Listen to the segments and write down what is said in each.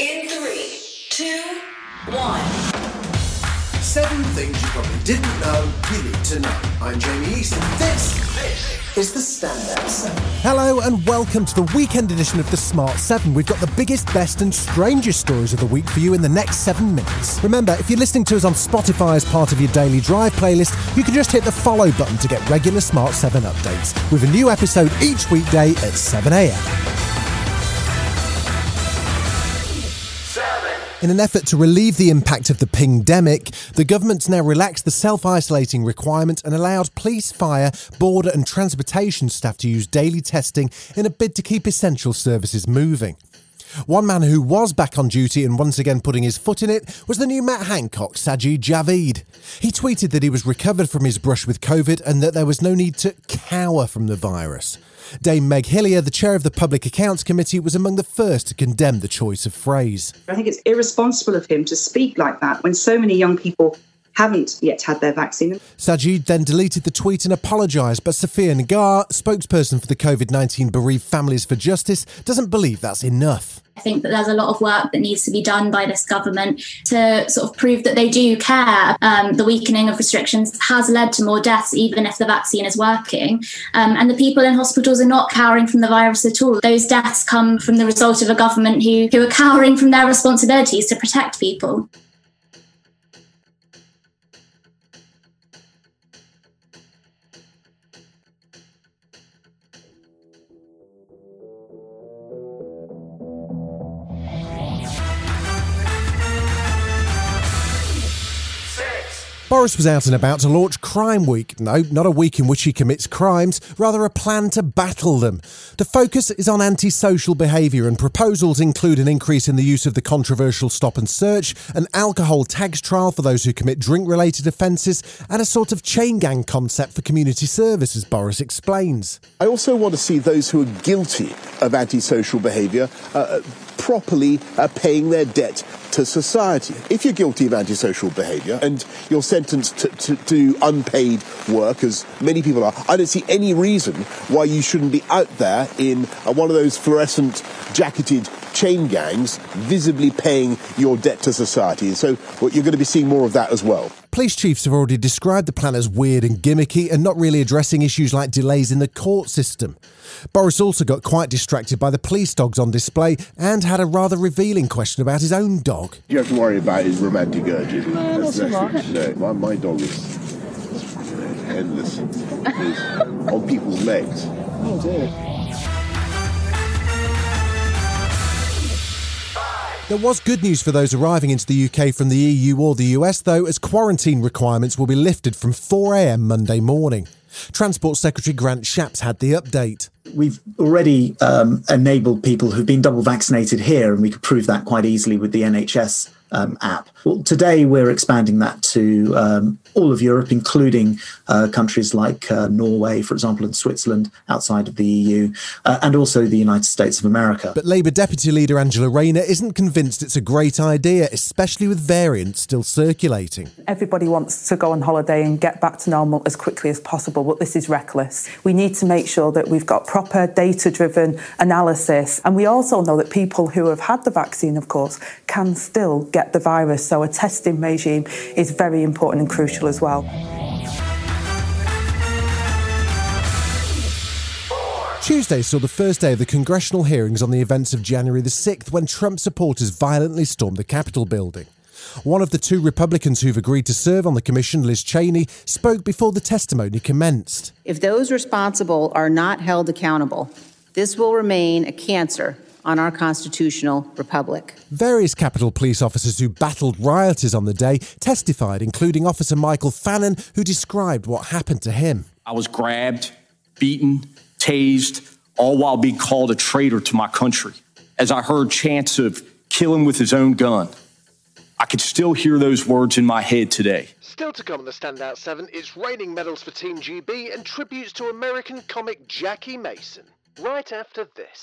In three, two, one. Seven things you probably didn't know you need to know. I'm Jamie East, and this, this is the Standout Seven. Hello and welcome to the weekend edition of the Smart 7. We've got the biggest, best, and strangest stories of the week for you in the next seven minutes. Remember, if you're listening to us on Spotify as part of your daily drive playlist, you can just hit the follow button to get regular Smart 7 updates with a new episode each weekday at 7am. In an effort to relieve the impact of the pandemic, the government's now relaxed the self isolating requirement and allowed police, fire, border, and transportation staff to use daily testing in a bid to keep essential services moving. One man who was back on duty and once again putting his foot in it was the new Matt Hancock, Sajid Javid. He tweeted that he was recovered from his brush with COVID and that there was no need to cower from the virus. Dame Meg Hillier, the chair of the Public Accounts Committee, was among the first to condemn the choice of phrase. I think it's irresponsible of him to speak like that when so many young people haven't yet had their vaccine. Sajid then deleted the tweet and apologised, but Safiah Ngah, spokesperson for the COVID 19 bereaved Families for Justice, doesn't believe that's enough. I think that there's a lot of work that needs to be done by this government to sort of prove that they do care. Um, the weakening of restrictions has led to more deaths, even if the vaccine is working. Um, and the people in hospitals are not cowering from the virus at all. Those deaths come from the result of a government who, who are cowering from their responsibilities to protect people. Boris was out and about to launch Crime Week. No, not a week in which he commits crimes, rather a plan to battle them. The focus is on antisocial behaviour, and proposals include an increase in the use of the controversial stop and search, an alcohol tags trial for those who commit drink related offences, and a sort of chain gang concept for community service, as Boris explains. I also want to see those who are guilty of antisocial behaviour uh, properly uh, paying their debt to society. If you're guilty of antisocial behaviour and you're sentenced to, to, to, unpaid work, as many people are, I don't see any reason why you shouldn't be out there in uh, one of those fluorescent jacketed chain gangs, visibly paying your debt to society. So well, you're going to be seeing more of that as well. Police chiefs have already described the plan as weird and gimmicky and not really addressing issues like delays in the court system. Boris also got quite distracted by the police dogs on display and had a rather revealing question about his own dog. You have to worry about his romantic urges. No, not so much. No, my, my dog is endless. He's on people's legs. Oh dear. There was good news for those arriving into the UK from the EU or the US, though, as quarantine requirements will be lifted from 4am Monday morning. Transport Secretary Grant Shapps had the update. We've already um, enabled people who've been double vaccinated here, and we could prove that quite easily with the NHS um, app. Well, today we're expanding that to um, all of Europe, including uh, countries like uh, Norway, for example, and Switzerland outside of the EU, uh, and also the United States of America. But Labour Deputy Leader Angela Rayner isn't convinced it's a great idea, especially with variants still circulating. Everybody wants to go on holiday and get back to normal as quickly as possible, but this is reckless. We need to make sure that we've got proper data driven analysis, and we also know that people who have had the vaccine, of course, can still get the virus. So a testing regime is very important and crucial as well. Tuesday saw the first day of the congressional hearings on the events of January the 6th when Trump supporters violently stormed the Capitol building. One of the two Republicans who've agreed to serve on the commission, Liz Cheney, spoke before the testimony commenced. If those responsible are not held accountable, this will remain a cancer on our constitutional republic. Various Capitol police officers who battled rioters on the day testified, including Officer Michael Fanone, who described what happened to him. I was grabbed, beaten, tased, all while being called a traitor to my country. As I heard chants of kill him with his own gun, I could still hear those words in my head today. Still to come on the Standout 7 is raining medals for Team GB and tributes to American comic Jackie Mason. Right after this.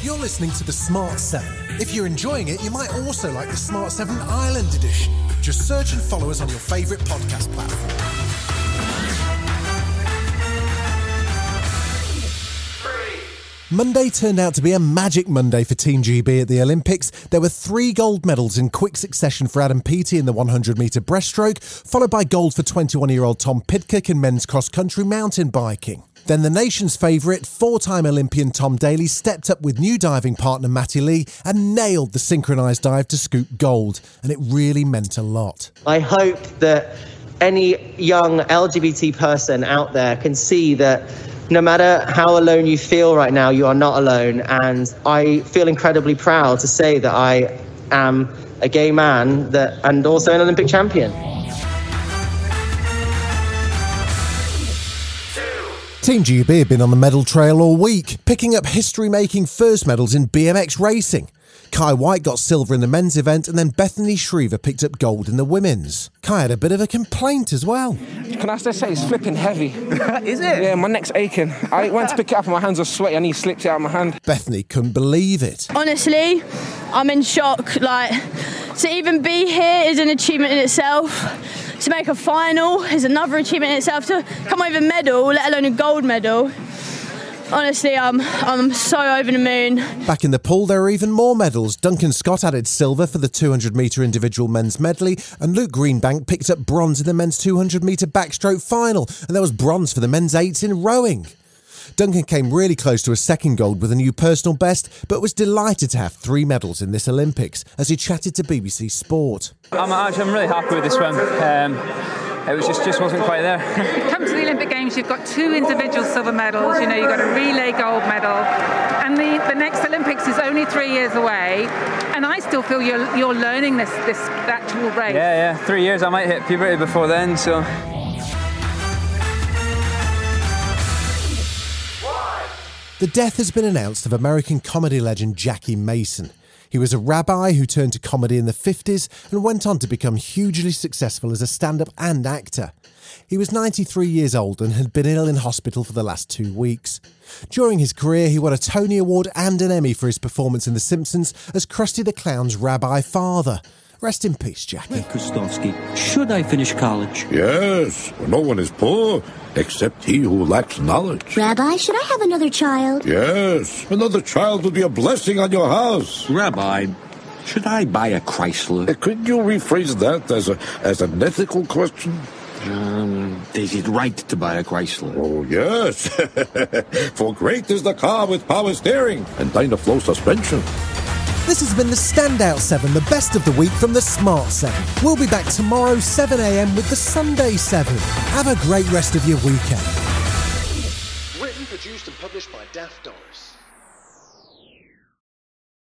You're listening to the Smart 7. If you're enjoying it, you might also like the Smart 7 Ireland Edition. Just search and follow us on your favourite podcast platform. Monday turned out to be a magic Monday for Team GB at the Olympics. There were three gold medals in quick succession for Adam Peaty in the 100 metre breaststroke, followed by gold for 21 year old Tom Pidcock in men's cross country mountain biking. Then the nation's favourite, four time Olympian Tom Daley stepped up with new diving partner Matty Lee and nailed the synchronised dive to scoop gold. And it really meant a lot. I hope that any young LGBT person out there can see that no matter how alone you feel right now, you are not alone. And I feel incredibly proud to say that I am a gay man that, and also an Olympic champion. Team GB have been on the medal trail all week, picking up history making first medals in BMX racing. Kye Whyte got silver in the men's event, and then Bethany Shriever picked up gold in the women's. Kye had a bit of a complaint as well. Can I just say it's flipping heavy? Is it? Yeah, my neck's aching. I went to pick it up and my hands are sweaty and he slipped it out of my hand. Bethany couldn't believe it. Honestly, I'm in shock. Like, to even be here is an achievement in itself. To make a final is another achievement in itself. To come over a medal, let alone a gold medal. Honestly, I'm, I'm so over the moon. Back in the pool, there were even more medals. Duncan Scott added silver for the 200 metre individual men's medley, and Luke Greenbank picked up bronze in the men's 200 metre backstroke final, and there was bronze for the men's eights in rowing. Duncan came really close to a second gold with a new personal best, but was delighted to have three medals in this Olympics as he chatted to BBC Sport. I'm actually I'm really happy with this swim. Um, it was just just wasn't quite there. Come to the Olympic Games, you've got two individual silver medals. You know, you've got a relay gold medal, and the, the next Olympics is only three years away. And I still feel you're you're learning this this actual race. Yeah, yeah. Three years. I might hit puberty before then. So. The death has been announced of American comedy legend Jackie Mason. He was a rabbi who turned to comedy in the 50s and went on to become hugely successful as a stand up and actor. He was 93 years old and had been ill in hospital for the last two weeks. During his career, he won a Tony Award and an Emmy for his performance in The Simpsons as Krusty the Clown's rabbi father. Rest in peace, Jackie. Krustofski, should I finish college? Yes, no one is poor except he who lacks knowledge. Rabbi, should I have another child? Yes, another child would be a blessing on your house. Rabbi, should I buy a Chrysler? Uh, could you rephrase that as a as an ethical question? Um, is it right to buy a Chrysler? Oh, yes. For great is the car with power steering and Dynaflow suspension. This has been the Standout 7, the best of the week from the Smart 7. We'll be back tomorrow, 7am, with the Sunday 7. Have a great rest of your weekend. Written, produced, and published by Daft Doris.